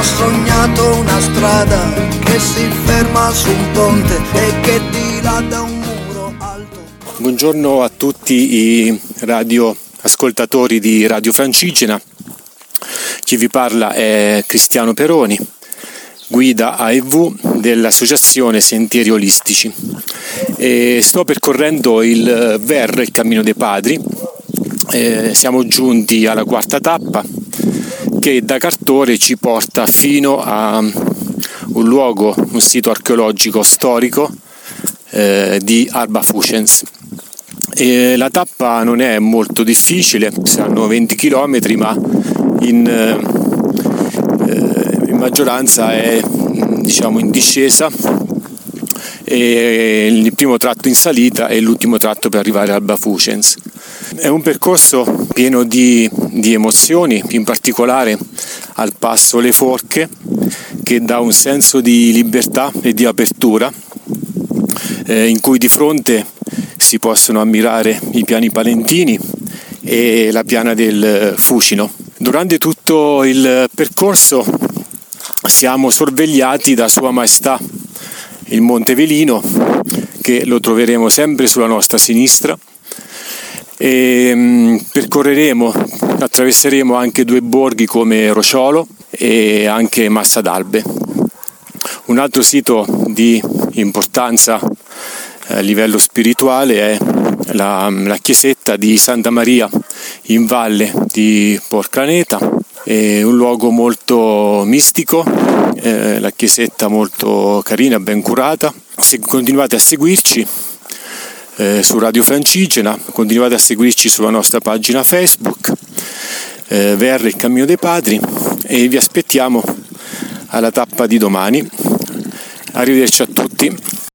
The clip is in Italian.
Ho sognato una strada che si ferma su un ponte e che dilata un muro alto. Buongiorno a tutti i radio ascoltatori di Radio Francigena. Chi vi parla è Cristiano Peroni, guida AEV dell'Associazione Sentieri Olistici. E sto percorrendo il VER, il Cammino dei Padri. E siamo giunti alla quarta tappa che da Cartore ci porta fino a un luogo, un sito archeologico storico eh, di Arba Fucens. E la tappa non è molto difficile, saranno 20 km, ma in, eh, in maggioranza è diciamo, in discesa il primo tratto in salita e l'ultimo tratto per arrivare al Bafucens. È un percorso pieno di, di, emozioni, in particolare al passo Le Forche, che dà un senso di libertà e di apertura, eh, in cui di fronte si possono ammirare i piani palentini e la piana del Fucino. Durante tutto il percorso siamo sorvegliati da Sua Maestà il Monte Velino, che lo troveremo sempre sulla nostra sinistra. E, mm, percorreremo, attraverseremo anche due borghi come Rociolo e anche Massa d'Albe. Un altro sito di importanza a livello spirituale è la, la chiesetta di Santa Maria in valle di Porcaneta, è un luogo molto mistico, eh, la chiesetta molto carina, ben curata. Se continuate a seguirci eh, su Radio Francigena, continuate a seguirci sulla nostra pagina Facebook, eh, VR il Cammino dei Padri e vi aspettiamo alla tappa di domani. Arrivederci a tutti.